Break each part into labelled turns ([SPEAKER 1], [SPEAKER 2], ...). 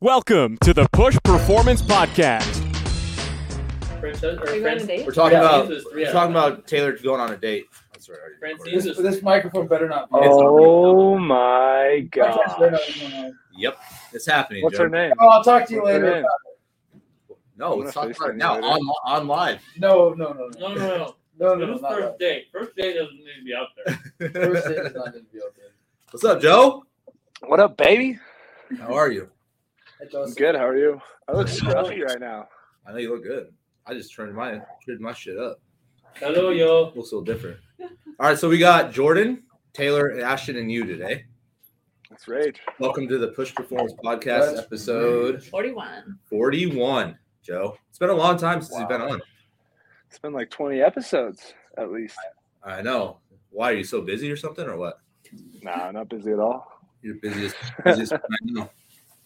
[SPEAKER 1] Welcome to the Push Performance Podcast.
[SPEAKER 2] French, or
[SPEAKER 3] Are you going on
[SPEAKER 2] French,
[SPEAKER 3] a date?
[SPEAKER 4] We're talking
[SPEAKER 2] Yeah,
[SPEAKER 4] about
[SPEAKER 2] these
[SPEAKER 4] we're talking about Taylor going on a date. That's right. I already recorded.
[SPEAKER 2] is-
[SPEAKER 5] This, this microphone better not. be-
[SPEAKER 6] Oh my
[SPEAKER 5] Better
[SPEAKER 6] gosh.
[SPEAKER 5] not be going on.
[SPEAKER 4] Yep, it's happening.
[SPEAKER 6] What's
[SPEAKER 4] Joe.
[SPEAKER 6] her name?
[SPEAKER 5] Oh, I'll talk to you
[SPEAKER 6] What's her
[SPEAKER 5] later.
[SPEAKER 6] name?
[SPEAKER 4] No,
[SPEAKER 6] I'm
[SPEAKER 4] let's talk about it now on on live.
[SPEAKER 5] No, no, no,
[SPEAKER 2] No, no,
[SPEAKER 5] no,
[SPEAKER 2] no.
[SPEAKER 5] no,
[SPEAKER 2] No,
[SPEAKER 5] no,
[SPEAKER 2] this
[SPEAKER 5] not
[SPEAKER 2] first
[SPEAKER 5] that.
[SPEAKER 2] date. First date doesn't need to be out there.
[SPEAKER 5] First date is not going to be okay.
[SPEAKER 4] What's up, Joe?
[SPEAKER 6] What up, baby?
[SPEAKER 4] How are you?
[SPEAKER 5] It
[SPEAKER 6] I'm good. How are you? I look scruffy right now.
[SPEAKER 4] I know you look good. I just turned my turned my shit up.
[SPEAKER 2] Hello, yo.
[SPEAKER 4] Looks a little different. All right, so we got Jordan, Taylor, Ashton, and you today.
[SPEAKER 6] Let's rage.
[SPEAKER 4] Welcome to the Push Performance Podcast,
[SPEAKER 5] Let's
[SPEAKER 4] episode
[SPEAKER 3] 41.
[SPEAKER 4] forty-one. Joe, it's been a long time since you've been on.
[SPEAKER 6] It's been like 20 episodes at least.
[SPEAKER 4] I know. Why are you so busy or something, or what?
[SPEAKER 6] Nah, not busy at all.
[SPEAKER 4] You're busiest, busiest I know.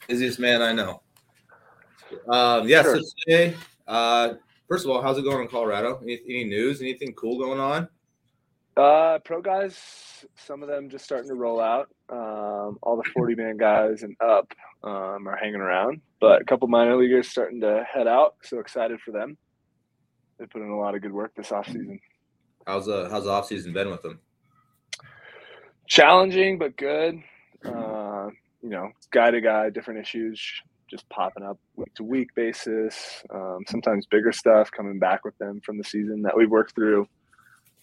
[SPEAKER 4] Busiest man I know. Um, yeah,
[SPEAKER 6] Sure.
[SPEAKER 4] so today, uh, first of all, how's it going in Colorado? Any, any news? Anything cool going on?
[SPEAKER 6] Uh, pro guys, some of them just starting to roll out. Um, all the 40 man guys and up um, are hanging around, but a couple minor leaguers starting to head out. So excited for them. They put in a lot of good work this offseason.
[SPEAKER 4] How's uh how's the off season been with them?
[SPEAKER 6] challenging but good. Uh, you know, guy to guy, different issues just popping up week to week basis. Um, sometimes bigger stuff coming back with them from the season that we've worked through.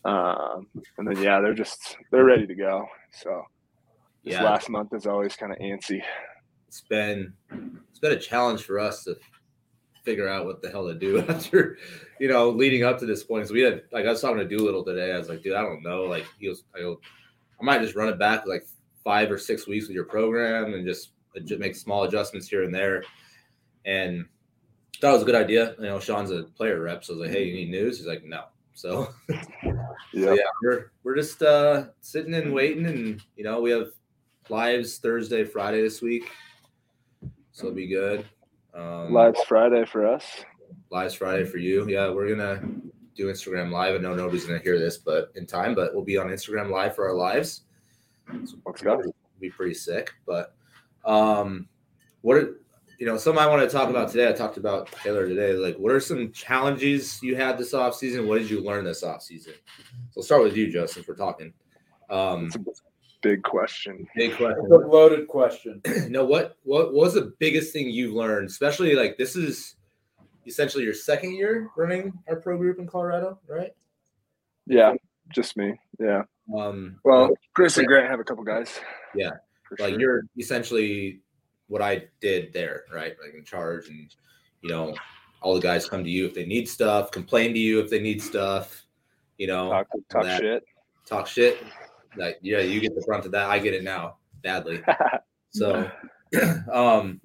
[SPEAKER 6] Um, and then yeah, they're just they're ready to go. So this
[SPEAKER 4] Yeah,
[SPEAKER 6] last month is always kind of antsy.
[SPEAKER 4] it's been it's been a challenge for us to figure out what the hell to do after you know leading up to this point. So we had like I was talking to Doolittle today. I was like, dude, I don't know. Like he was, I go, I might just run it back like five or six weeks with your program and just adju- make small adjustments here and there. And that was a good idea. You know, Sean's a player rep, so I was like, hey, you need news? He's like, no. So, so
[SPEAKER 6] Yeah.
[SPEAKER 4] yeah, we're we're just uh sitting and waiting, and you know, we have lives Thursday, Friday this week, so it'll be good. Um,
[SPEAKER 6] Live's Friday for us.
[SPEAKER 4] lives Friday for you. Yeah, we're gonna do Instagram live. I know nobody's gonna hear this, but in time, but we'll be on Instagram live for our lives. So
[SPEAKER 6] Let's go.
[SPEAKER 4] It'll be pretty sick. But um, what are you know? Something I want to talk about today. I talked about Taylor today. Like, what are some challenges you had this off season? What did you learn this off season? So we'll start with you, Joe, since we're talking. Um,
[SPEAKER 6] It's a big question.
[SPEAKER 4] big
[SPEAKER 5] It's a
[SPEAKER 4] question.
[SPEAKER 5] loaded question.
[SPEAKER 4] you know what what was the biggest thing you've learned especially like this is essentially your second year running our pro group in colorado right
[SPEAKER 6] Yeah, just me. Yeah.
[SPEAKER 4] Um
[SPEAKER 6] Well, Chris and Grant have a couple guys.
[SPEAKER 4] Yeah. Like
[SPEAKER 6] sure.
[SPEAKER 4] you're essentially what i did there right like in charge and you know all the guys come to you if they need stuff complain to you if they need stuff you know
[SPEAKER 6] talk, talk
[SPEAKER 4] that.
[SPEAKER 6] shit.
[SPEAKER 4] talk shit like yeah you get the brunt of that i get it now badly So, um,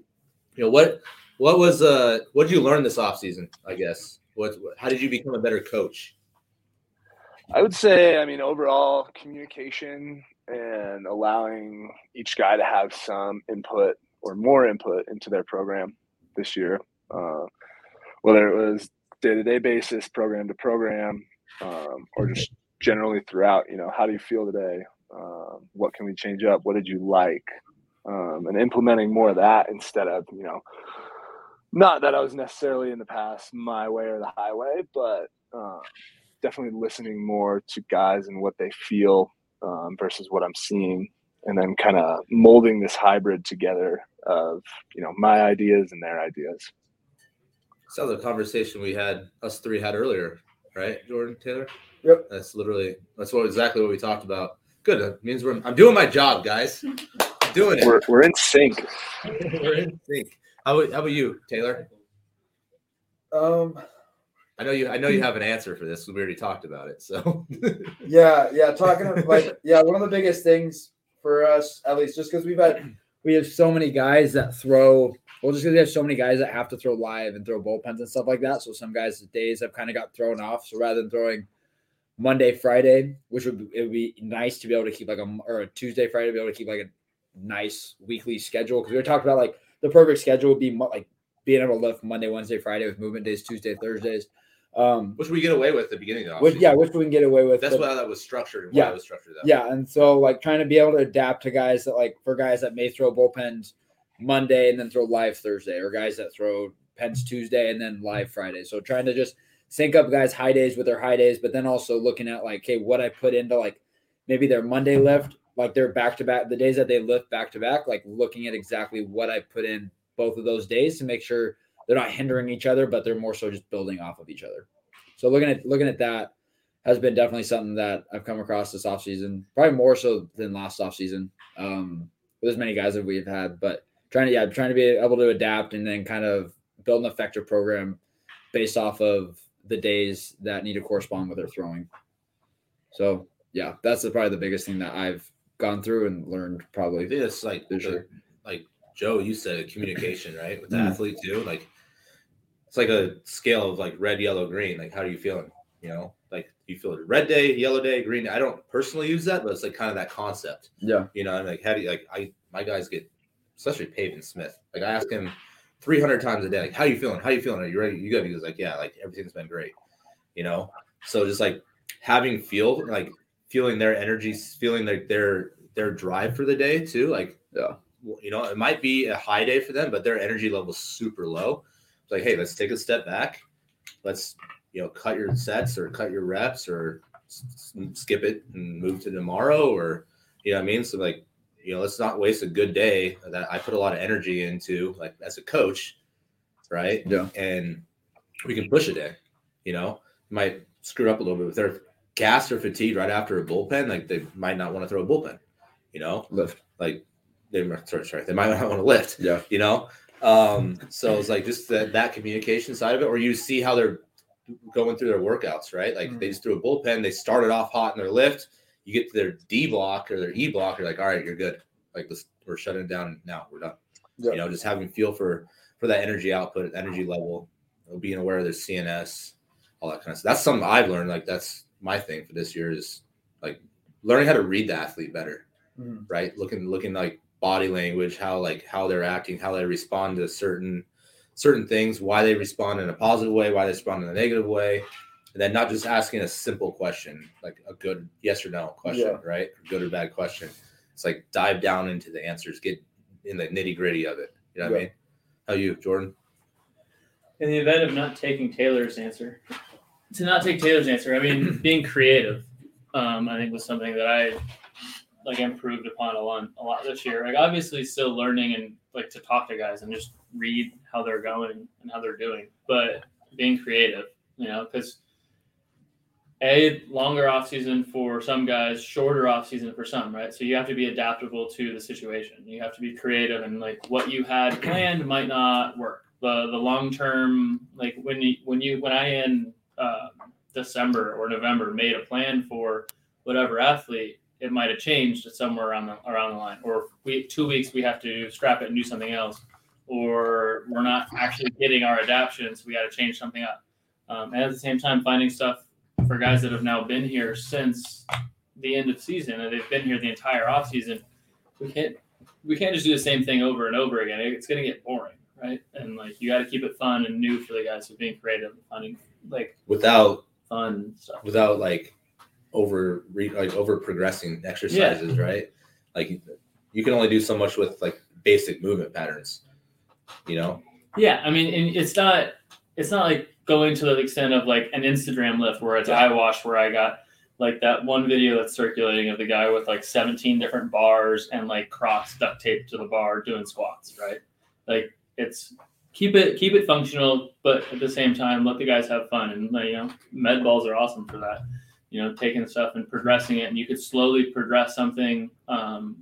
[SPEAKER 4] you know what what was uh what did you learn this off season? I guess what how did you become a better coach?
[SPEAKER 6] I would say, I mean, overall communication and allowing each guy to have some input or more input into their program this year, uh, whether it was day to day basis, program to program, um, or just generally throughout. You know, how do you feel today? Um, what can we change up? What did you like? Um, and implementing more of that instead of you know, not that I was necessarily in the past my way or the highway, but um, definitely listening more to guys and what they feel um, versus what I'm seeing, and then kind of molding this hybrid together of you know my ideas and their ideas.
[SPEAKER 4] Sounds like a conversation we had us three had earlier, right, Jordan Taylor?
[SPEAKER 5] Yep.
[SPEAKER 4] That's literally that's what exactly what we talked about. Good. That means we're I'm doing my job, guys. I'm doing it.
[SPEAKER 6] We're we're in sync.
[SPEAKER 4] We're in sync. How about, how about you, Taylor?
[SPEAKER 5] Um,
[SPEAKER 4] I know you. I know you mm. have an answer for this. We already talked about it. So
[SPEAKER 5] yeah, yeah. Talking of, like, yeah, one of the biggest things for us, at least, just because we've had, we have so many guys that throw. Well, just because we have so many guys that have to throw live and throw bullpens and stuff like that. So some guys' days have kind of got thrown off. So rather than throwing Monday, Friday, which would it would be nice to be able to keep like a or a Tuesday, Friday, to be able to keep like a nice weekly schedule because we were talking about like the perfect schedule would be like being able to lift Monday, Wednesday, Friday with movement days, Tuesday, Thursdays. Um,
[SPEAKER 4] which we get away with at the beginning of the
[SPEAKER 5] which yeah, which we can get away with.
[SPEAKER 4] That's
[SPEAKER 5] but-
[SPEAKER 4] why that was structured.
[SPEAKER 5] Yeah.
[SPEAKER 4] it was structured that way.
[SPEAKER 5] yeah, and so like trying to be able to adapt to guys that like for guys that may throw bullpens Monday and then throw live Thursday, or guys that throw pens Tuesday and then live Friday. So trying to just sync up guys' high days with their high days, but then also looking at like, okay, what I put into like maybe their Monday lift, like they're back to back, the days that they lift back to back, like looking at exactly what I put in both of those days to make sure they're not hindering each other, but they're more so just building off of each other. So looking at looking at that has been definitely something that I've come across this offseason, probably more so than last offseason. Um, with as many guys that we've had, but trying to yeah, trying to be able to adapt and then kind of build an effective program based off of the days that need to correspond with their throwing. So yeah, that's the, probably the biggest thing that I've gone through and learned probably.
[SPEAKER 4] think it's like the- like Joe, you said communication, right? With the
[SPEAKER 5] Mhm.
[SPEAKER 4] athlete too. Like it's like a scale of like red, yellow, green. Like how are you feeling? You know, like you feel it red day, yellow day, green. day. I don't personally use that, but it's like kind of that concept.
[SPEAKER 5] Yeah.
[SPEAKER 4] You know, I'm like, how do you like I my guys get especially Pavin Smith. Like I ask him 300 times a day, like, how you feeling? How are you feeling? Are you ready? You good? He goes like, yeah, like everything's been great. You know, so just like having feel like feeling their energies, feeling like their their drive for the day too. Like,
[SPEAKER 5] Yeah.
[SPEAKER 4] you know, it might be a high day for them, but their energy level's super low. It's like, hey, let's take a step back. Let's you know cut your sets or cut your reps or s- skip it and move to tomorrow or you know what I mean. So like you know, let's not waste a good day that I put a lot of energy into, like as a coach, right?
[SPEAKER 5] Yeah.
[SPEAKER 4] And we can push a day, you know, might screw up a little bit if they're gassed or fatigued right after a bullpen, like they might not want to throw a bullpen, you know,
[SPEAKER 5] Lift.
[SPEAKER 4] like they might- sorry, sorry, they might not want to lift,
[SPEAKER 5] Yeah.
[SPEAKER 4] you know. Um, so it's like just that that communication side of it, or you see how they're going through their workouts, right? Like they just threw a bullpen, they started off hot in their lift. You get to their D block or their E block, you're like, all right, you're good. Like this, we're shutting it down now. We're done.
[SPEAKER 5] Yeah.
[SPEAKER 4] You know, just having feel for for that energy output, energy level, being aware of their CNS, all that kind of stuff. That's something I've learned. Like that's my thing for this year is like learning how to read the athlete better
[SPEAKER 5] Mhm.
[SPEAKER 4] right? Looking looking like body language, how like how they're acting, how they respond to certain certain things, why they respond in a positive way, why they respond in a negative way, and then not just asking a simple question like a good yes or no question,
[SPEAKER 5] Yeah.
[SPEAKER 4] right? Good or bad question. It's like dive down into the answers, get in the nitty gritty of it. You know what I mean? How you, Jordan?
[SPEAKER 2] In the event of not taking Taylor's answer, to not take Taylor's answer, I mean, being creative, um, I think was something that I like improved upon a lot, a lot this year. Like obviously still learning and like to talk to guys and just read how they're going and how they're doing, but being creative, you know, because a longer off season for some guys, shorter off season for some, right? So you have to be adaptable to the situation. You have to be creative, and like what you had planned might not work. The the long term, like when you when you when I in uh, December or November made a plan for whatever athlete, it might have changed somewhere around the around the line. Or we two weeks we have to scrap it and do something else, or we're not actually getting our adaptation, so we got to change something up. Um, and at the same time, finding stuff for guys that have now been here since the end of season and they've been here the entire off season. We can't we can't just do the same thing over and over again. It's gonna get boring, right? And like you got to keep it fun and new for the guys. So being creative, and finding like
[SPEAKER 4] Without
[SPEAKER 2] fun stuff.
[SPEAKER 4] without like over re, like over progressing exercises, right? Like you can only do so much with like basic movement patterns. You know,
[SPEAKER 2] Yeah, I mean, and it's not it's not like going to the extent of like an Instagram lift where it's
[SPEAKER 4] Yeah.
[SPEAKER 2] eye wash where I got like that one video that's circulating of the guy with like 17 different bars and like cross duct tape to the bar doing squats, right? Like it's keep it keep it functional, but at the same time let the guys have fun and you know med balls are awesome for that. You know, taking stuff and progressing it, and you could slowly progress something, um,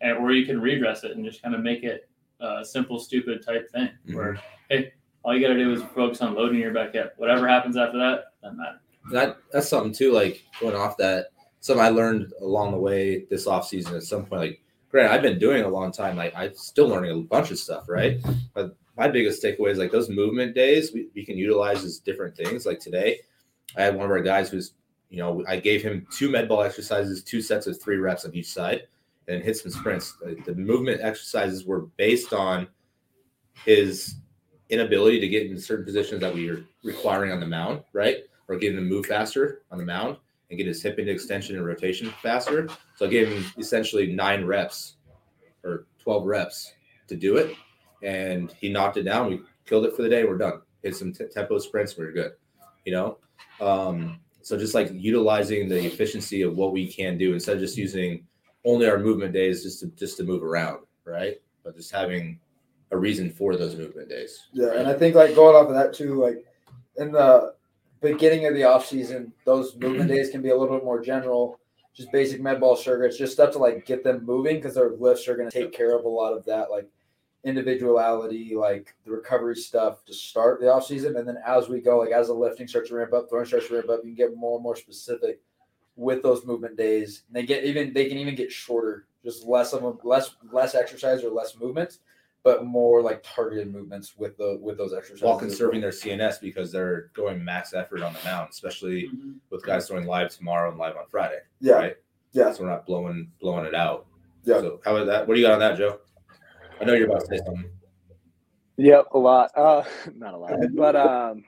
[SPEAKER 2] and, or you can redress it and just kind of make it a simple, stupid type thing where hey, all you got to do is focus on loading your back up. Whatever happens after that doesn't matter.
[SPEAKER 4] that that's something too. Like going off that, something I learned along the way this off season. At some point, like granted, I've been doing it a long time. Like I'm still learning a bunch of stuff, right? But my biggest takeaway is like those movement days we, we can utilize as different things. Like today, I had one of our guys who's, you know, I gave him two med ball exercises, two sets of three reps on each side, and hit some sprints. The, the movement exercises were based on his inability to get in certain positions that we were requiring on the mound, right? Or getting him to move faster on the mound and get his hip into extension and rotation faster. So I gave him essentially nine reps or 12 reps to do it, and he knocked it down. We killed it for the day. We're done. Hit some t- tempo sprints. We're good. You know, um, so just like utilizing the efficiency of what we can do instead of just mm-hmm. using only our movement days just to just to move around, right? But just having a reason for those movement days.
[SPEAKER 5] Yeah, and I think like going off of that too, like in the beginning of the off season, those movement days can be a little bit more general, just basic med ball circuits, just stuff to like get them moving because their lifts are going to take care of a lot of that like individuality, like the recovery stuff to start the off season, and then as we go, like as the lifting starts to ramp up, throwing starts to ramp up, you can get more and more specific with those movement days. And they get even they can even get shorter, just less of them, less less exercise or less movements, but more like targeted movements with the with those exercises.
[SPEAKER 4] While conserving their CNS because they're going max effort on the mound, especially
[SPEAKER 2] Mhm.
[SPEAKER 4] with guys throwing live tomorrow and live on Friday.
[SPEAKER 5] yeah,
[SPEAKER 4] Right.
[SPEAKER 5] yeah,
[SPEAKER 4] So we're not blowing blowing it out.
[SPEAKER 5] Yeah.
[SPEAKER 4] So how about that? What do you got on that, Joe? I know you're about to say something.
[SPEAKER 6] Yep, a lot. Uh, not a lot, but um,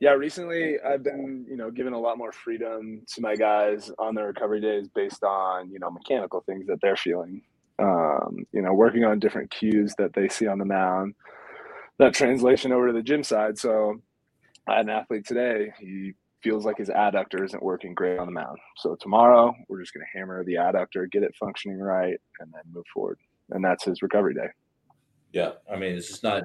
[SPEAKER 6] yeah. Recently, I've been you know giving a lot more freedom to my guys on their recovery days based on you know mechanical things that they're feeling. Um, you know, working on different cues that they see on the mound. That translation over to the gym side. So, I had an athlete today. He feels like his adductor isn't working great on the mound. So tomorrow, we're just going to hammer the adductor, get it functioning right, and then move forward. And that's his recovery day.
[SPEAKER 4] Yeah, I mean, it's just not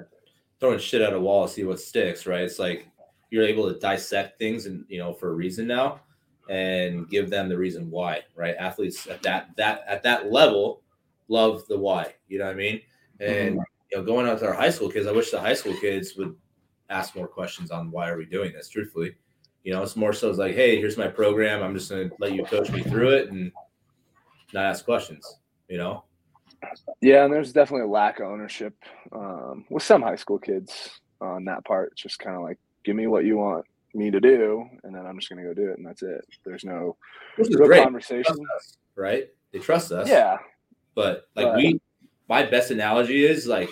[SPEAKER 4] throwing shit at a wall to see what sticks, right? It's like you're able to dissect things and you know for a reason now, and give them the reason why, right? Athletes at that that at that level love the why. You know what I mean? And mm-hmm. you know, going out to our high school kids, I wish the high school kids would ask more questions on why are we doing this. Truthfully, you know, it's more so it's like, hey, here's my program. I'm just going to let you coach me through it and not ask questions. You know,
[SPEAKER 6] Yeah, and there's definitely a lack of ownership um, with some high school kids on that part. It's just kind of like, give me what you want me to do, and then I'm just going to go do it, and that's it. There's no real
[SPEAKER 4] great.
[SPEAKER 6] conversation.
[SPEAKER 4] Us, right? They trust us.
[SPEAKER 6] Yeah,
[SPEAKER 4] But like
[SPEAKER 6] But-
[SPEAKER 4] we, my best analogy is like,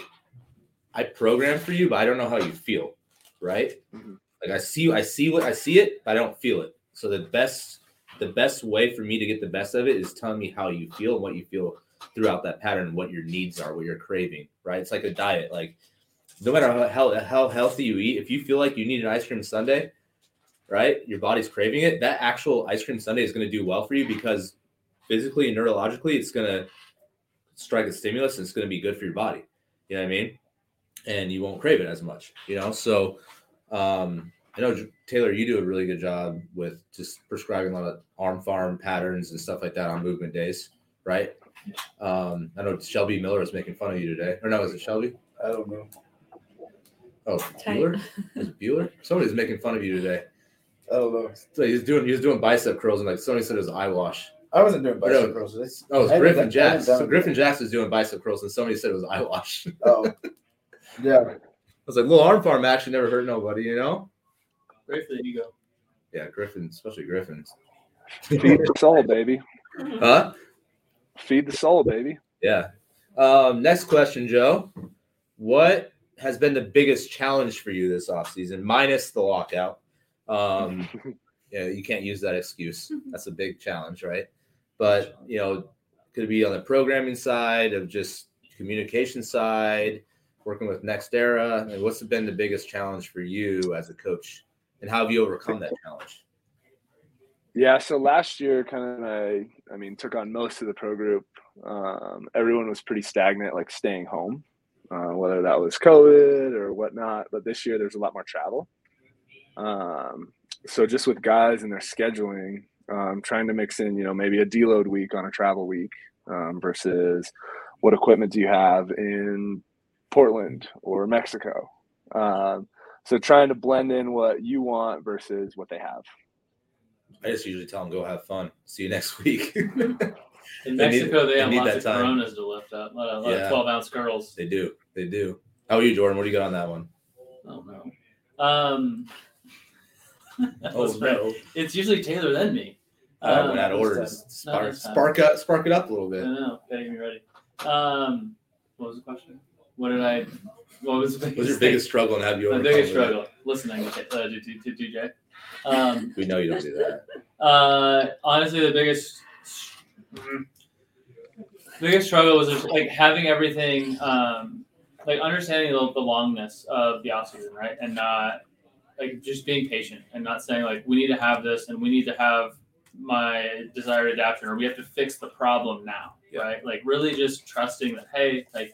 [SPEAKER 4] I program for you, but I don't know how you feel, right?
[SPEAKER 6] Mhm.
[SPEAKER 4] Like I see, I see what I see it, but I don't feel it. So the best, the best way for me to get the best of it is telling me how you feel and what you feel throughout that pattern, what your needs are, what you're craving, right? It's like a diet. Like no matter how, how, how healthy you eat, if you feel like you need an ice cream sundae, right? Your body's craving it. That actual ice cream sundae is going to do well for you because physically and neurologically, it's going to strike a stimulus and it's going to be good for your body. You know what I mean? And you won't crave it as much, you know? So, um, I know Taylor, you do a really good job with just prescribing a lot of arm farm patterns and stuff like that on movement days, right? Um, I know Shelby Miller was making fun of you today. Or no, is it Shelby?
[SPEAKER 5] I don't know.
[SPEAKER 4] Oh,
[SPEAKER 3] Tight.
[SPEAKER 4] Bueller? Was Bueller? Somebody's making fun of you today.
[SPEAKER 5] I don't know.
[SPEAKER 4] So he's doing he was doing bicep curls and like somebody said it was eye wash.
[SPEAKER 5] I wasn't doing
[SPEAKER 4] Or no,
[SPEAKER 5] bicep curls today.
[SPEAKER 4] Oh, it was
[SPEAKER 5] I
[SPEAKER 4] Griffin
[SPEAKER 5] done-
[SPEAKER 4] Jacks. So Griffin Jax was doing bicep curls and somebody said it was eye wash.
[SPEAKER 5] Oh, yeah.
[SPEAKER 4] I was like, little arm farm action never hurt nobody, you know?
[SPEAKER 2] Great for the ego.
[SPEAKER 4] Yeah, Griffin, especially Griffins.
[SPEAKER 6] feed the soul, baby.
[SPEAKER 4] Huh?
[SPEAKER 6] Feed the soul, baby.
[SPEAKER 4] Yeah. Um, next question, Joe. What has been the biggest challenge for you this offseason, minus the lockout? Um, yeah, you can't use that excuse. That's a big challenge, right? But you know, could it be on the programming side of just communication side, working with Next Era? And what's been the biggest challenge for you as a coach, and how have you overcome that challenge?
[SPEAKER 6] Yeah, so last year, kind of, I, I mean, took on most of the pro group. Um, everyone was pretty stagnant, like staying home, uh, whether that was COVID or whatnot. But this year, there's a lot more travel. Um, so just with guys and their scheduling, um, trying to mix in, you know, maybe a deload week on a travel week um, versus what equipment do you have in Portland or Mexico. Um, so trying to blend in what you want versus what they have.
[SPEAKER 4] I just usually tell them go have fun. See you next week.
[SPEAKER 2] In
[SPEAKER 4] They need-
[SPEAKER 2] Mexico, they,
[SPEAKER 4] they
[SPEAKER 2] have
[SPEAKER 4] need
[SPEAKER 2] lots
[SPEAKER 4] that
[SPEAKER 2] of
[SPEAKER 4] time.
[SPEAKER 2] Coronas to lift up. A lot of,
[SPEAKER 4] Yeah.
[SPEAKER 2] 12 ounce girls.
[SPEAKER 4] they do. They do. How are you, Jordan? What do you got on that one?
[SPEAKER 2] Oh no. Um,
[SPEAKER 4] Oh no!
[SPEAKER 2] It's usually Taylor than me.
[SPEAKER 4] I
[SPEAKER 2] Um,
[SPEAKER 4] out of order.
[SPEAKER 5] this
[SPEAKER 4] Just
[SPEAKER 2] time.
[SPEAKER 4] Spark,
[SPEAKER 2] No, this time.
[SPEAKER 4] spark up, spark it up a little bit.
[SPEAKER 2] don't know. Getting me ready. Um, what was the question? What did I? What was the biggest?
[SPEAKER 4] What's your
[SPEAKER 2] thing?
[SPEAKER 4] biggest struggle and have you
[SPEAKER 2] My biggest struggle listening uh, to, to, to DJ. Um,
[SPEAKER 4] We know you don't do that.
[SPEAKER 2] uh, honestly, the biggest. biggest struggle was just like having everything, um, like understanding the, the longness of the off season, right, and not like just being patient and not saying like we need to have this and we need to have my desired adaptation or we have to fix the problem now, right? Like really just trusting that hey, like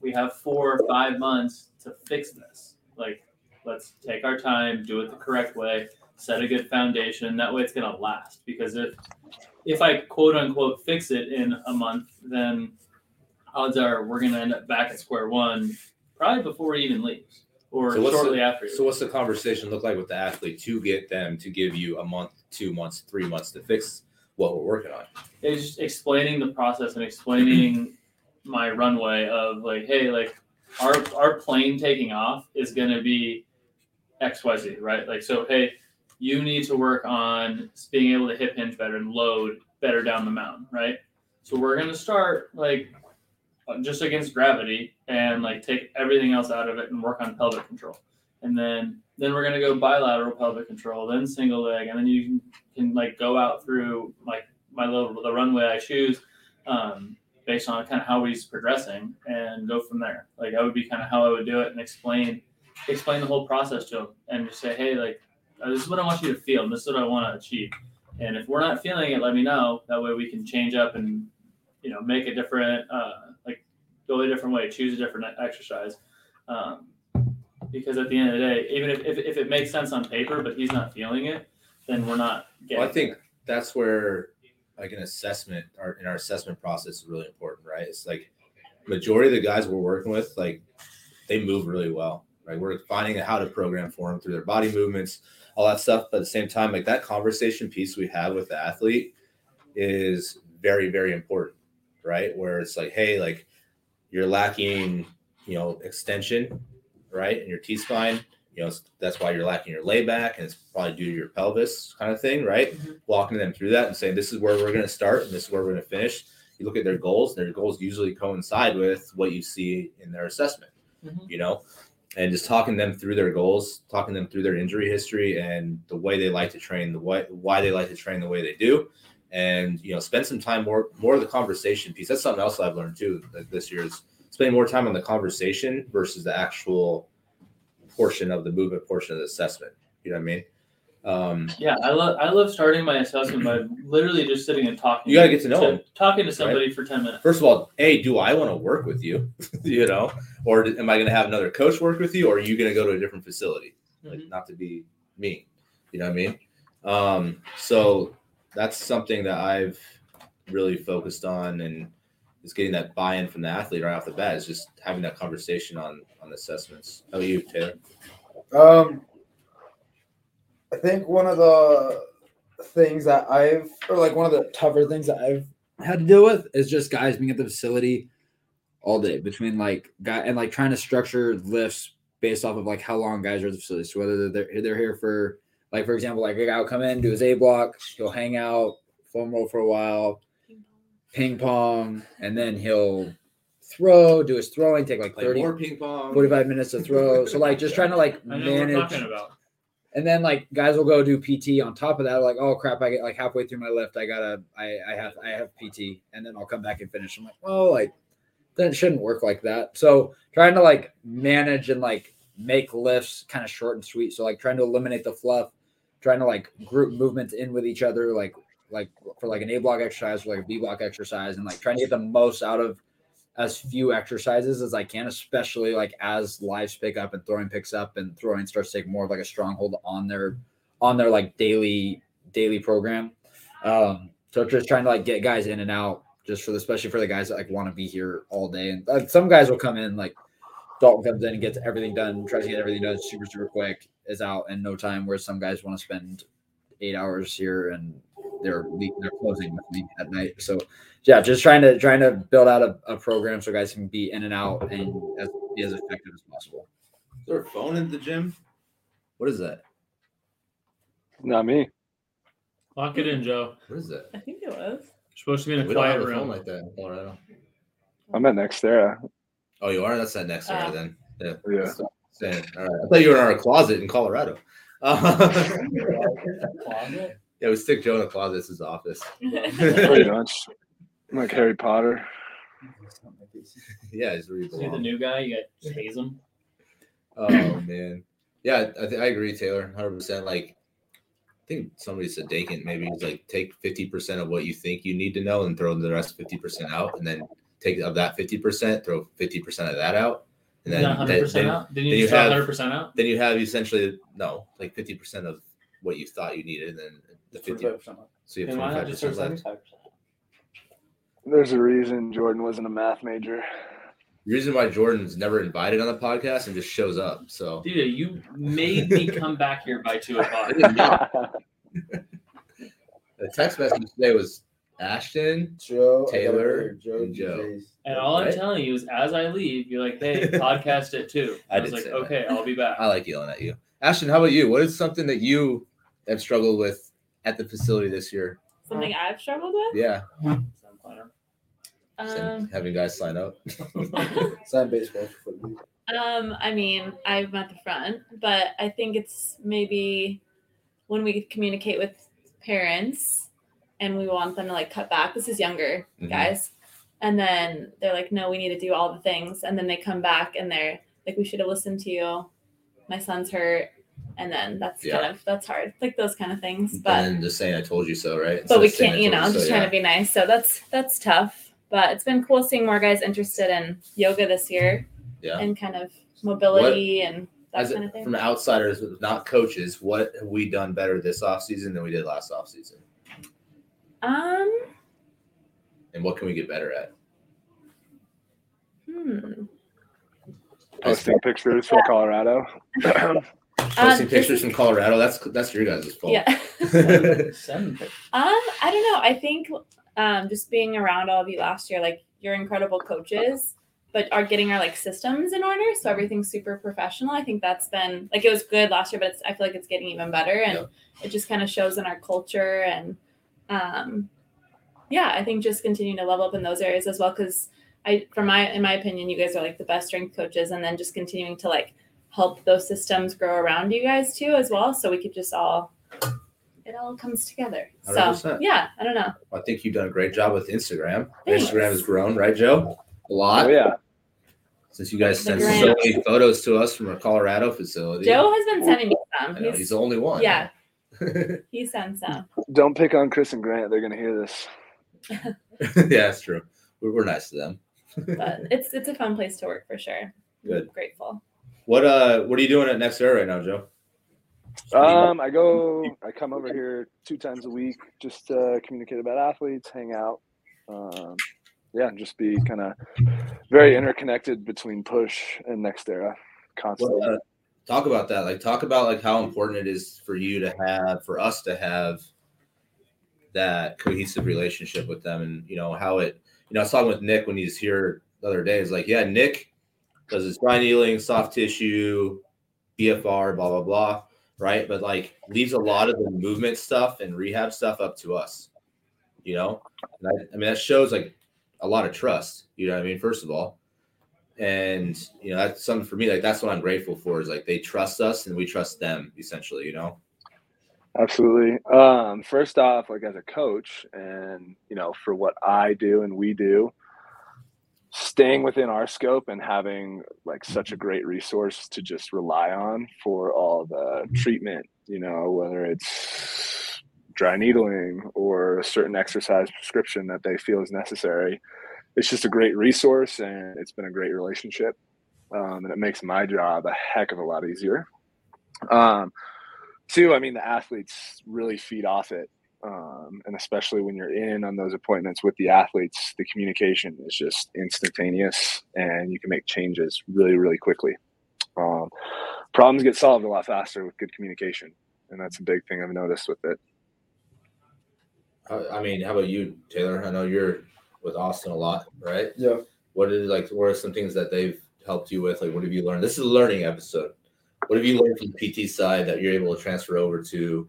[SPEAKER 2] we have four or five months to fix this. Like let's take our time, do it the correct way, set a good foundation. That way it's gonna last. Because if if I quote unquote fix it in a month, then odds are we're gonna end up back at square one probably before he even leaves or
[SPEAKER 4] So
[SPEAKER 2] shortly
[SPEAKER 4] the-
[SPEAKER 2] after.
[SPEAKER 4] So what's the conversation look like with the athlete to get them to give you a month, two months, three months to fix what we're working on?
[SPEAKER 2] it's just explaining the process and explaining my runway of like, hey, like our our plane taking off is gonna be XYZ, right? Like so hey, you need to work on being able to hip hinge better and load better down the mountain, right? So we're gonna start like just against gravity and like take everything else out of it and work on pelvic control. And then then we're gonna go bilateral pelvic control, then single leg, and then you can, can like go out through like my little the runway I choose, um, based on kind of how he's progressing, and go from there. Like that would be kind of how I would do it and explain explain the whole process to him, and just say, hey, like this is what I want you to feel, and this is what I want to achieve. And if we're not feeling it, let me know. That way we can change up and you know make a different uh, like go a different way, choose a different exercise. Um, because at the end of the day, even if, if, if it makes sense on paper, but he's not feeling it, then we're not getting.
[SPEAKER 4] Well, I think that's where like an assessment or in our assessment process is really important, right? It's like majority of the guys we're working with, like they move really well, right? We're finding out how to program for them through their body movements, all that stuff. But at the same time, like that conversation piece we have with the athlete is very, very important, right? Where it's like, hey, like you're lacking, you know, extension, right? In your T spine, you know, that's why you're lacking your layback, and it's probably due to your pelvis kind of thing, right?
[SPEAKER 2] Mhm.
[SPEAKER 4] Walking them through that and saying, this is where we're going to start and this is where we're going to finish. You look at their goals, their goals usually coincide with what you see in their assessment,
[SPEAKER 2] Mhm.
[SPEAKER 4] you know, and just talking them through their goals, talking them through their injury history and the way they like to train, the way, why they like to train the way they do. And, you know, spend some time more, more of the conversation piece. That's something else I've learned too like this year is spending more time on the conversation versus the actual portion of the movement portion of the assessment. You know what I mean? Um,
[SPEAKER 2] Yeah, I love I love starting my assessment by literally just sitting and talking.
[SPEAKER 4] You gotta get to know 'em,
[SPEAKER 2] talking to somebody for ten minutes.
[SPEAKER 4] first of all, hey, do I want to work with you? you know, or am I going to have another coach work with you, or are you going to go to a different facility? Like,
[SPEAKER 2] Mhm.
[SPEAKER 4] not to be mean, you know what I mean? Um, so that's something that I've really focused on, and is getting that buy-in from the athlete right off the bat. Is just having that conversation on on assessments. How about you, Taylor?
[SPEAKER 5] Um, I think one of the things that I've, or like one of the tougher things that I've had to deal with is just guys being at the facility all day between like guy and like trying to structure lifts based off of like how long guys are at the facility. So whether they're they're here for like for example, like a guy will come in, do his A block, he'll hang out, foam roll for a while, ping pong, and then he'll throw, do his throwing, take like
[SPEAKER 4] Play
[SPEAKER 5] 30,
[SPEAKER 4] more ping pong.
[SPEAKER 5] 45 minutes to throw. So like just trying to like
[SPEAKER 2] I know what we're
[SPEAKER 5] manage
[SPEAKER 2] talking about.
[SPEAKER 5] And then like guys will go do PT on top of that. Like, oh crap, I get like halfway through my lift, I gotta, I, I have, I have PT, and then I'll come back and finish. I'm like, oh, like that shouldn't work like that. So trying to like manage and like make lifts kind of short and sweet. So like trying to eliminate the fluff, trying to like group movements in with each other, like like for like an A block exercise or like a B block exercise, and like trying to get the most out of as few exercises as I can, especially like as lives pick up and throwing picks up and throwing starts to take more of like a stronghold on their on their like daily daily program. Um, so just trying to like get guys in and out just for the especially for the guys that like want to be here all day. And uh, some guys will come in like Dalton comes in and gets everything done, tries to get everything done super super quick, is out in no time. Where some guys want to spend eight hours here and they're they're closing with me at night. So yeah, just trying to trying to build out a, a program so guys can be in and out and as, be as effective as possible.
[SPEAKER 4] Is there a phone in the gym? What is that?
[SPEAKER 6] Not me.
[SPEAKER 2] Lock it in, Joe.
[SPEAKER 4] What is that?
[SPEAKER 3] I think it was.
[SPEAKER 2] You're supposed to be in a
[SPEAKER 4] We
[SPEAKER 2] quiet
[SPEAKER 4] a
[SPEAKER 2] room.
[SPEAKER 4] like that in Colorado.
[SPEAKER 6] I'm at Nextera.
[SPEAKER 4] Oh, you are. That's that next area
[SPEAKER 3] Ah.
[SPEAKER 4] then. Yeah.
[SPEAKER 6] Yeah.
[SPEAKER 4] I'm. All right. I thought you were in our closet in Colorado. Uh, yeah, we stick Joe in a closet. This is his office.
[SPEAKER 6] Pretty much. Like Harry Potter.
[SPEAKER 4] Yeah, he's really
[SPEAKER 2] See the
[SPEAKER 4] belong.
[SPEAKER 2] new guy, you got tase him.
[SPEAKER 4] Oh man, yeah, I, th- I agree, Taylor, hundred percent. Like, I think somebody said Dakin maybe he's like take fifty percent of what you think you need to know and throw the rest fifty percent out, and then take of that fifty percent, throw fifty percent of that out, and then
[SPEAKER 2] Not hundred
[SPEAKER 4] then,
[SPEAKER 2] percent
[SPEAKER 4] then,
[SPEAKER 2] out. Didn't
[SPEAKER 4] then
[SPEAKER 2] you
[SPEAKER 4] you
[SPEAKER 2] just
[SPEAKER 4] have-
[SPEAKER 2] hundred percent out?
[SPEAKER 4] then you have essentially no, like fifty percent of what you thought you needed, and then the fifty. So you have
[SPEAKER 2] Then why
[SPEAKER 4] twenty
[SPEAKER 2] not
[SPEAKER 4] five
[SPEAKER 2] just throw
[SPEAKER 4] percent
[SPEAKER 2] seventy
[SPEAKER 4] left.
[SPEAKER 2] five percent?
[SPEAKER 6] There's a reason Jordan wasn't a math major.
[SPEAKER 4] The reason why Jordan's never invited on the podcast and just shows up. So
[SPEAKER 2] Dude, you made me come back here by two o'clock.
[SPEAKER 4] the text message today was Ashton.
[SPEAKER 5] Joe, I got it
[SPEAKER 4] Taylor,
[SPEAKER 5] right here,
[SPEAKER 4] and Joe.
[SPEAKER 5] DJs.
[SPEAKER 2] And all I'm
[SPEAKER 4] Right?
[SPEAKER 2] telling you is, as I leave, you're like, "Hey, podcast it too."
[SPEAKER 4] I
[SPEAKER 2] I, was
[SPEAKER 4] did
[SPEAKER 2] like,
[SPEAKER 4] say that.
[SPEAKER 2] "Okay, I'll be back."
[SPEAKER 4] I like yelling at you. Ashton, how about you? What is something that you have struggled with at the facility this year?
[SPEAKER 3] Something I've struggled with.
[SPEAKER 4] Yeah,
[SPEAKER 2] Sound planner.
[SPEAKER 3] Um,
[SPEAKER 4] having guys sign up.
[SPEAKER 5] Sign baseball
[SPEAKER 3] um, I mean, I'm at the front, but I think it's maybe when we communicate with parents and we want them to like cut back. This is younger
[SPEAKER 4] Mhm.
[SPEAKER 3] guys, and then they're like, "No, we need to do all the things," and then they come back and they're like, "We should have listened to you. My son's hurt." And then that's
[SPEAKER 4] Yeah.
[SPEAKER 3] kind of that's hard, like those kind of things. But
[SPEAKER 4] and then just saying I told you so, right? Instead
[SPEAKER 3] but we can't, you
[SPEAKER 4] told
[SPEAKER 3] know,
[SPEAKER 4] so,"
[SPEAKER 3] just trying
[SPEAKER 4] yeah.
[SPEAKER 3] to be nice. So that's that's tough. But it's been cool seeing more guys interested in yoga this year
[SPEAKER 4] Yeah.
[SPEAKER 3] and kind of mobility and that kind
[SPEAKER 4] a,
[SPEAKER 3] of thing.
[SPEAKER 4] from outsiders, not coaches, what have we done better this off season than we did last off season
[SPEAKER 3] Um,
[SPEAKER 4] And what can we get better at?
[SPEAKER 3] hmm.
[SPEAKER 6] Posting pictures from Colorado.
[SPEAKER 4] Posting
[SPEAKER 3] Um, this
[SPEAKER 4] pictures from Colorado, that's that's your guys' fault.
[SPEAKER 3] Yeah. Um, I don't know. I think um, just being around all of you last year, like you're incredible coaches, but are getting our like systems in order, so everything's super professional. I think that's been like it was good last year, but it's, I feel like it's getting even better, and it just kind of shows in our culture and um, yeah, I think just continuing to level up in those areas as well because I, from my in my opinion, you guys are like the best strength coaches, and then just continuing to like help those systems grow around you guys too as well, so we could just all it all comes together. So
[SPEAKER 4] 100%.
[SPEAKER 3] yeah, I don't know.
[SPEAKER 4] I think you've done a great job with Instagram.
[SPEAKER 3] Thanks.
[SPEAKER 4] Instagram has grown, right, Joe? A lot.
[SPEAKER 6] Oh yeah.
[SPEAKER 4] Since you guys
[SPEAKER 3] The
[SPEAKER 4] sent so many photos to us from our Colorado facility.
[SPEAKER 3] Joe has been sending me
[SPEAKER 4] I
[SPEAKER 3] some.
[SPEAKER 4] know,
[SPEAKER 3] He's,
[SPEAKER 4] he's the only one.
[SPEAKER 3] yeah, he sends some.
[SPEAKER 6] Don't pick on Chris and Grant. They're gonna hear this.
[SPEAKER 4] yeah, that's true. We're, we're nice to them.
[SPEAKER 3] But it's it's a fun place to work for sure.
[SPEAKER 4] Good.
[SPEAKER 3] Grateful.
[SPEAKER 4] What uh what are you doing at Next Era right now, Joe?
[SPEAKER 6] Um, I go. I come over here two times a week just to communicate about athletes, hang out. Um, yeah, and just be kind of very interconnected between push and next era constantly.
[SPEAKER 4] Well, uh, talk about that. Like talk about like how important it is for you to have for us to have that cohesive relationship with them and you know how it you know I was talking with Nick when he's here the other day. It's like, yeah, Nick his dry needling, soft tissue, BFR, blah blah blah, right? But like leaves a lot of the movement stuff and rehab stuff up to us. You know, I, I mean that shows like a lot of trust. You know I mean? First of all, and you know that's something for me. Like that's what I'm grateful for. Is like they trust us and we trust them. Essentially, you know.
[SPEAKER 6] Absolutely. Um, first off, like as a coach, and you know, for what I do and we do, staying within our scope and having like such a great resource to just rely on for all the treatment, you know, whether it's dry needling or a certain exercise prescription that they feel is necessary. It's just a great resource and it's been a great relationship. Um, and it makes my job a heck of a lot easier. Um, two, I mean, the athletes really feed off it. Um, and especially when you're in on those appointments with the athletes, the communication is just instantaneous and you can make changes really, really quickly. Um, problems get solved a lot faster with good communication. And that's a big thing I've noticed with it.
[SPEAKER 4] I I mean, how about you, Taylor? I know you're with Austin a lot, right?
[SPEAKER 5] Yeah.
[SPEAKER 4] What is like? What are some things that they've helped you with? Like, what have you learned? This is a learning episode. What have you learned from the PT side that you're able to transfer over to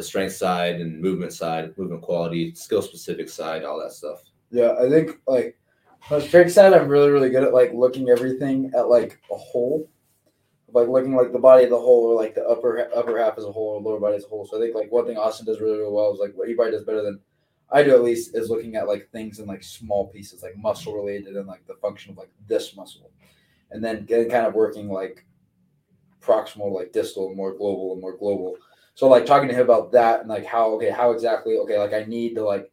[SPEAKER 4] the strength side and movement side, movement quality, skill specific side, all that stuff?
[SPEAKER 5] Yeah, I think like on the strength side, I'm really, really good at like looking everything at like a whole, like looking like the body as a whole, or like the upper upper half as a whole, or lower body as a whole. So I think like one thing Austin does really, really well is like what he probably does better than I do at least is looking at like things in like small pieces, like muscle related and like the function of like this muscle, and then getting kind of working like proximal, like distal, more global and more global. So like talking to him about that and like how okay, how exactly okay, like I need to like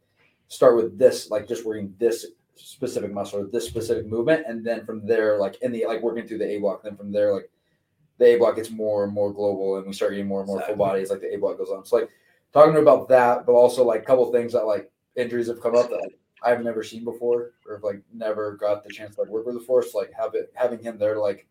[SPEAKER 5] start with this, like just working this specific muscle or this specific movement, and then from there, like in the like working through the A block, then from there, like the A block gets more and more global, and we start getting more and more full bodies. Like the A block goes on. So like talking to him about that, but also like a couple things that like injuries have come up that like, I've never seen before, or have, like never got the chance to like work with before. So like have it having him there to like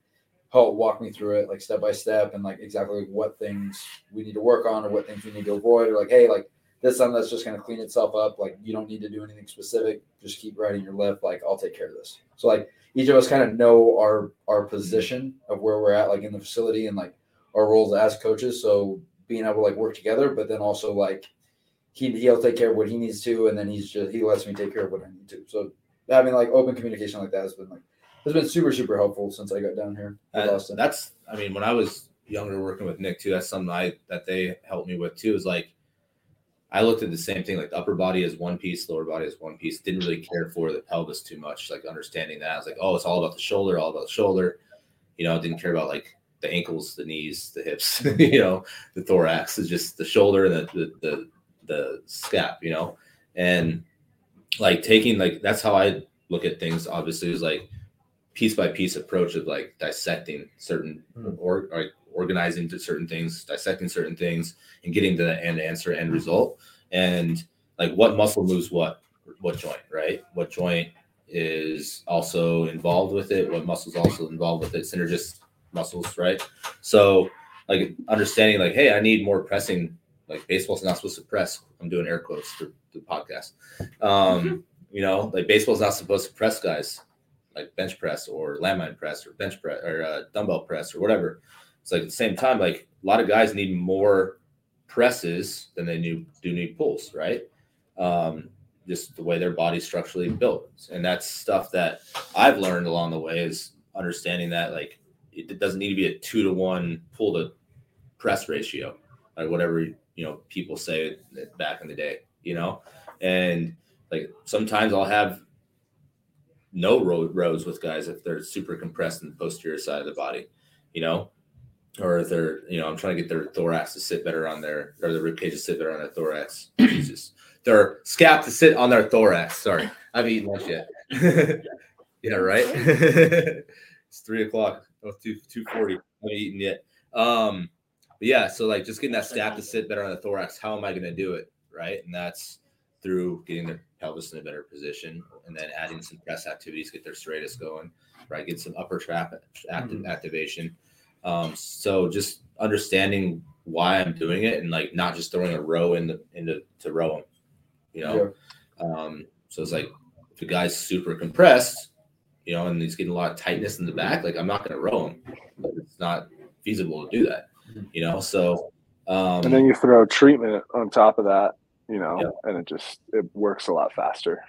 [SPEAKER 5] help walk me through it like step by step and like exactly what things we need to work on or what things we need to avoid or like hey like this time that's just going to clean itself up like you don't need to do anything specific just keep riding your lift like i'll take care of this. So like each of us kind of know our our position of where we're at like in the facility and like our roles as coaches so being able to like work together but then also like he, he'll take care of what he needs to and then he's just he lets me take care of what i need to. So having like open communication like that has been like has been super super helpful since i got down here
[SPEAKER 4] Uh, that's I mean, when I was younger working with Nick too, that's something I that they helped me with too. Is like I looked at the same thing, like the upper body is one piece, lower body is one piece. Didn't really care for the pelvis too much, like understanding that. I was like, oh, it's all about the shoulder, all about the shoulder. You know, didn't care about like the ankles, the knees, the hips, you know, the thorax is just the shoulder and the the the, the scap, you know, and like taking like that's how I look at things. Obviously, is like piece by piece approach of like dissecting certain or like organizing to certain things, dissecting certain things, and getting to the end answer end result. And like what muscle moves what what joint, right? What joint is also involved with it? What muscles also involved with it? Synergist muscles, right? So like understanding like, hey, I need more pressing. Like baseball's not supposed to press. I'm doing air quotes for the podcast. Um, you know, like baseball's not supposed to press guys like bench press or landmine press or bench press or uh, dumbbell press or whatever. It's like at the same time, like a lot of guys need more presses than they do, do need pulls, right? Um, just the way their body's structurally built. And that's stuff that I've learned along the way is understanding that like it, it doesn't need to be a two to one pull to press ratio or whatever, you know, people say back in the day, you know? And like sometimes I'll have no row rows with guys if they're super compressed in the posterior side of the body, you know, or if they're, you know, I'm trying to get their thorax to sit better on their, or the rib cage to sit better on their thorax. Jesus. Their scap to sit on their thorax. Sorry. I haven't eaten lunch yet. yeah, right. it's three o'clock. Oh, two, 240. I haven't eaten yet. Um, but yeah, so like just getting that scap to sit better on the thorax. How am I going to do it? Right. And that's through getting their pelvis in a better position and then adding some press activities, get their serratus going, right? Get some upper trap active activation. Um, so just understanding why I'm doing it and like not just throwing a row in the into to row them, you know. Um, so it's like if a guy's super compressed, you know, and he's getting a lot of tightness in the back, like I'm not going to row him. It's not feasible to do that, you know. So um,
[SPEAKER 6] and then you throw treatment on top of that, you know,
[SPEAKER 4] Yeah.
[SPEAKER 6] and it just it works a lot faster.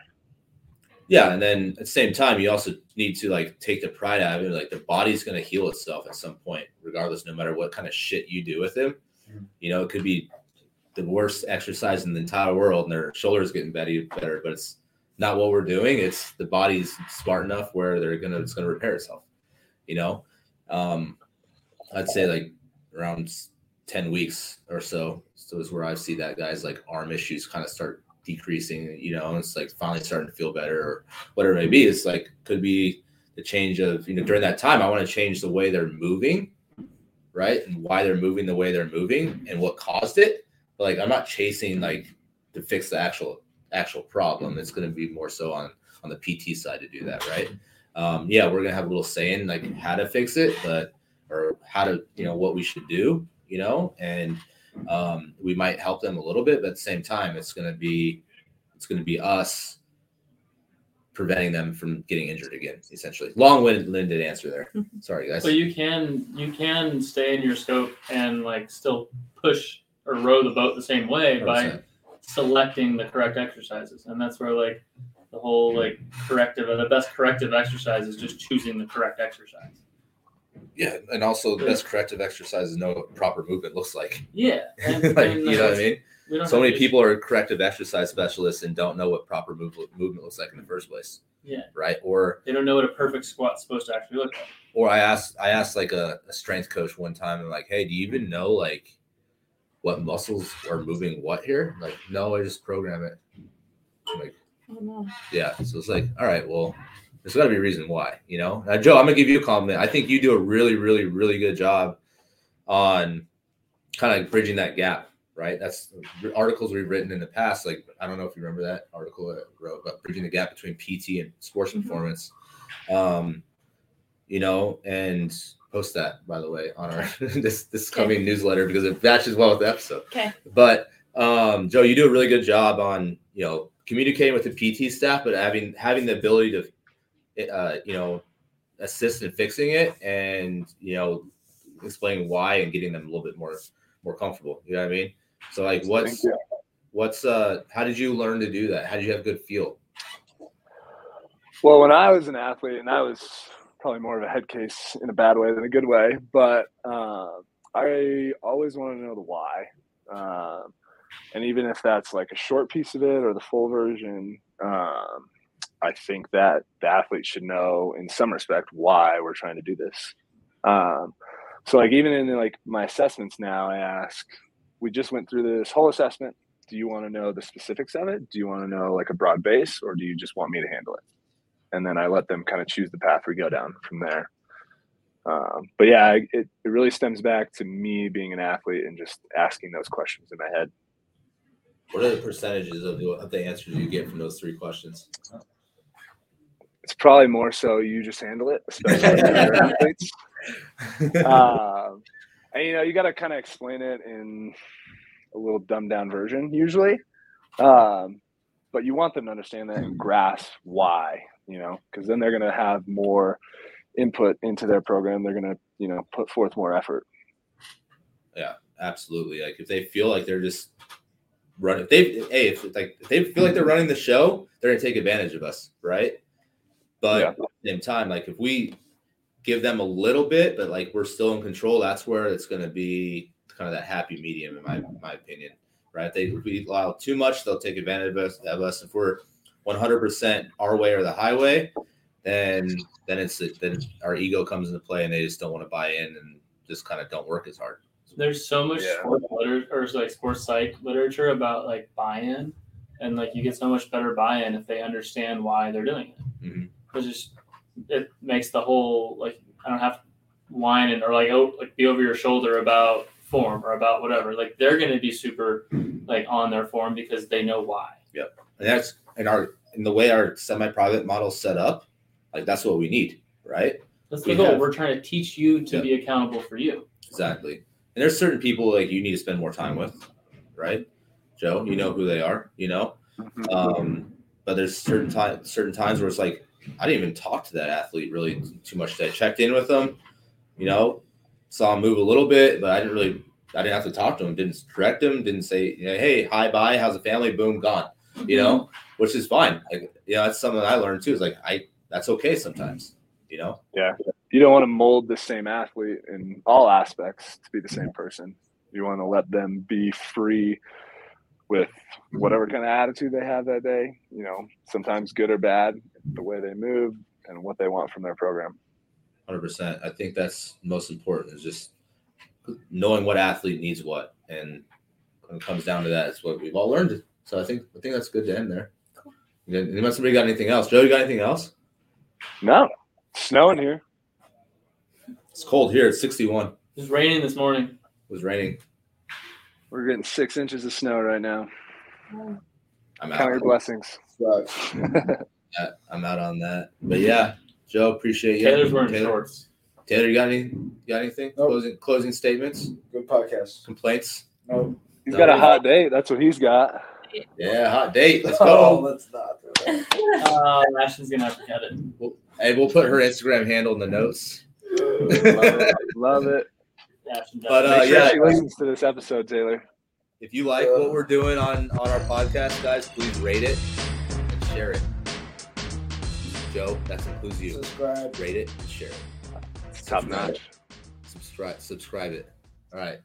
[SPEAKER 4] Yeah, and then at the same time, you also need to like take the pride out of it. Like the body's gonna heal itself at some point, regardless, no matter what kind of shit you do with him.
[SPEAKER 5] Mhm.
[SPEAKER 4] You know, it could be the worst exercise in the entire world, and their shoulders getting better, better, but it's not what we're doing. It's the body's smart enough where they're gonna it's gonna repair itself. You know, um, I'd say like around ten weeks or so. So is where I see that guys like arm issues kind of start decreasing. You know, and it's like finally starting to feel better or whatever it may be. It's like could be the change of you know during that time I want to change the way they're moving, right, and why they're moving the way they're moving and what caused it. But like I'm not chasing like to fix the actual actual problem. It's going to be more so on on the PT side to do that, right? Um, yeah, we're gonna have a little saying like how to fix it, but or how to you know what we should do, you know, and um, we might help them a little bit, but at the same time, it's gonna be it's gonna be us preventing them from getting injured again, essentially. Long-winded answer there. Sorry, guys.
[SPEAKER 2] So you can you can stay in your scope and like still push or row the boat the same way by
[SPEAKER 4] 100%.
[SPEAKER 2] selecting the correct exercises, and that's where like the whole like corrective or the best corrective exercise is just choosing the correct exercise.
[SPEAKER 4] Yeah, and also the best corrective exercise is know what proper movement looks like.
[SPEAKER 2] Yeah, and,
[SPEAKER 4] like,
[SPEAKER 2] and,
[SPEAKER 4] you know what I
[SPEAKER 2] uh, mean?
[SPEAKER 4] So many people are corrective exercise specialists and don't know what proper move, movement looks like in the first place,
[SPEAKER 2] Yeah,
[SPEAKER 4] right? Or
[SPEAKER 2] they don't know what a perfect squat's supposed to actually look like.
[SPEAKER 4] or I asked I asked like a, a strength coach one time and like, hey, do you even know like what muscles are moving what here? Like, no, I just program it. I'm like,
[SPEAKER 3] Oh, no.
[SPEAKER 4] yeah. So it's like, all right, well, there's got to be a reason why, you know. Now, Joe, I'm gonna give you a compliment. I think you do a really, really, really good job on kind of bridging that gap, right? That's articles we've written in the past. Like, I don't know if you remember that article I wrote about bridging the gap between PT and sports
[SPEAKER 3] Mhm.
[SPEAKER 4] performance. Um, you know, and post that by the way on our this this
[SPEAKER 3] Okay.
[SPEAKER 4] coming newsletter because it matches well with the episode.
[SPEAKER 3] Okay.
[SPEAKER 4] But um, Joe, you do a really good job on you know communicating with the PT staff, but having having the ability to uh, you know assist in fixing it and you know explaining why and getting them a little bit more more comfortable. You know what I mean? So like, what's what's uh how did you learn to do that? How did you have good feel?
[SPEAKER 6] Well, when I was an athlete, and I was probably more of a head case in a bad way than a good way, but uh, I always wanted to know the why. Um, and even if that's like a short piece of it or the full version, um, I think that the athlete should know in some respect why we're trying to do this. Um, so, like even in like my assessments now, I ask, we just went through this whole assessment. Do you want to know the specifics of it? Do you want to know like a broad base, or do you just want me to handle it? and then I let them kind of choose the path we go down from there. Um, but yeah, it, it really stems back to me being an athlete and just asking those questions in my head.
[SPEAKER 4] What are the percentages of the, of the answers you get from those three questions?
[SPEAKER 6] It's probably more so you just handle it, especially if athletes. Um, and you know, you got to kind of explain it in a little dumbed down version usually. Um, but you want them to understand that and grasp why, you know, because then they're going to have more input into their program. They're going to, you know, put forth more effort.
[SPEAKER 4] Yeah, absolutely. Like if they feel like they're just running, if they hey, if like if they feel like they're running the show, they're gonna take advantage of us, right? But
[SPEAKER 6] Yeah.
[SPEAKER 4] at the same time, like if we give them a little bit, but like we're still in control, that's where it's gonna be kind of that happy medium, in my my opinion. Right? They if we allow too much, they'll take advantage of us. Of us. If we're 100% our way or the highway, then then it's then our ego comes into play, and they just don't want to buy in and just kind of don't work as hard.
[SPEAKER 2] There's so much
[SPEAKER 6] Yeah.
[SPEAKER 2] sports liter- or like sports psych literature about like buy-in, and like you get so much better buy-in if they understand why they're doing it. Just it makes the whole like I don't have to whine and or like oh like be over your shoulder about form or about whatever. Like they're gonna be super like on their form because they know why.
[SPEAKER 4] Yep, and that's in our in the way our semi-private model set up like that's what we need right
[SPEAKER 2] That's the
[SPEAKER 4] We
[SPEAKER 2] goal.
[SPEAKER 4] have-
[SPEAKER 2] We're trying to teach you to
[SPEAKER 4] Yeah.
[SPEAKER 2] be accountable for you.
[SPEAKER 4] exactly and there's certain people like you need to spend more time with right joe you know who they are you know um but there's certain time certain times where it's like i didn't even talk to that athlete really too much today. I checked in with them you know saw him move a little bit but i didn't really i didn't have to talk to him didn't correct him didn't say you know, hey hi bye how's the family boom gone you know, mm-hmm. which is fine. Like, you know, that's something I learned too. Is like I that's okay sometimes. You know, Yeah.
[SPEAKER 6] You don't want to mold the same athlete in all aspects to be the same person. You want to let them be free with whatever kind of attitude they have that day, you know, sometimes good or bad, the way they move and what they want from their program.
[SPEAKER 4] hundred percent. I think that's most important is just knowing what athlete needs what, and when it comes down to that, it's what we've all learned. So I think I think that's good to end there.
[SPEAKER 3] Cool.
[SPEAKER 4] Yeah, Unless somebody got anything else, Joe, you got anything else?
[SPEAKER 6] No, it's snowing here.
[SPEAKER 4] It's cold here. It's sixty-one. It
[SPEAKER 2] It was raining this morning.
[SPEAKER 4] It was raining.
[SPEAKER 6] We're getting six inches of snow right now.
[SPEAKER 4] I'm
[SPEAKER 6] Count your
[SPEAKER 4] out.
[SPEAKER 6] blessings.
[SPEAKER 5] Sucks.
[SPEAKER 4] I'm out on that. But yeah, Joe, appreciate you.
[SPEAKER 2] Taylor's wearing
[SPEAKER 4] Taylor,
[SPEAKER 2] shorts.
[SPEAKER 4] Taylor, you got any? You got anything?
[SPEAKER 5] Nope.
[SPEAKER 4] Closing closing statements,
[SPEAKER 5] Good podcast.
[SPEAKER 4] complaints.
[SPEAKER 5] No.
[SPEAKER 6] He's got a hot date. That's what he's got.
[SPEAKER 4] Yeah, hot date. Let's
[SPEAKER 5] Oh,
[SPEAKER 4] go.
[SPEAKER 5] let's not do that.
[SPEAKER 2] Uh, Ashton's gonna have to cut it.
[SPEAKER 4] Hey, we'll put her Instagram handle in the notes.
[SPEAKER 6] Love it. Love it.
[SPEAKER 4] But, uh,
[SPEAKER 6] sure
[SPEAKER 4] yeah.
[SPEAKER 6] she listens to this episode, Taylor.
[SPEAKER 4] If you like what we're doing on on our podcast, guys, please rate it and share it. Joe, that includes you.
[SPEAKER 5] Subscribe.
[SPEAKER 4] Rate it and share it.
[SPEAKER 6] It's top notch.
[SPEAKER 4] Subscribe subscribe it. All right.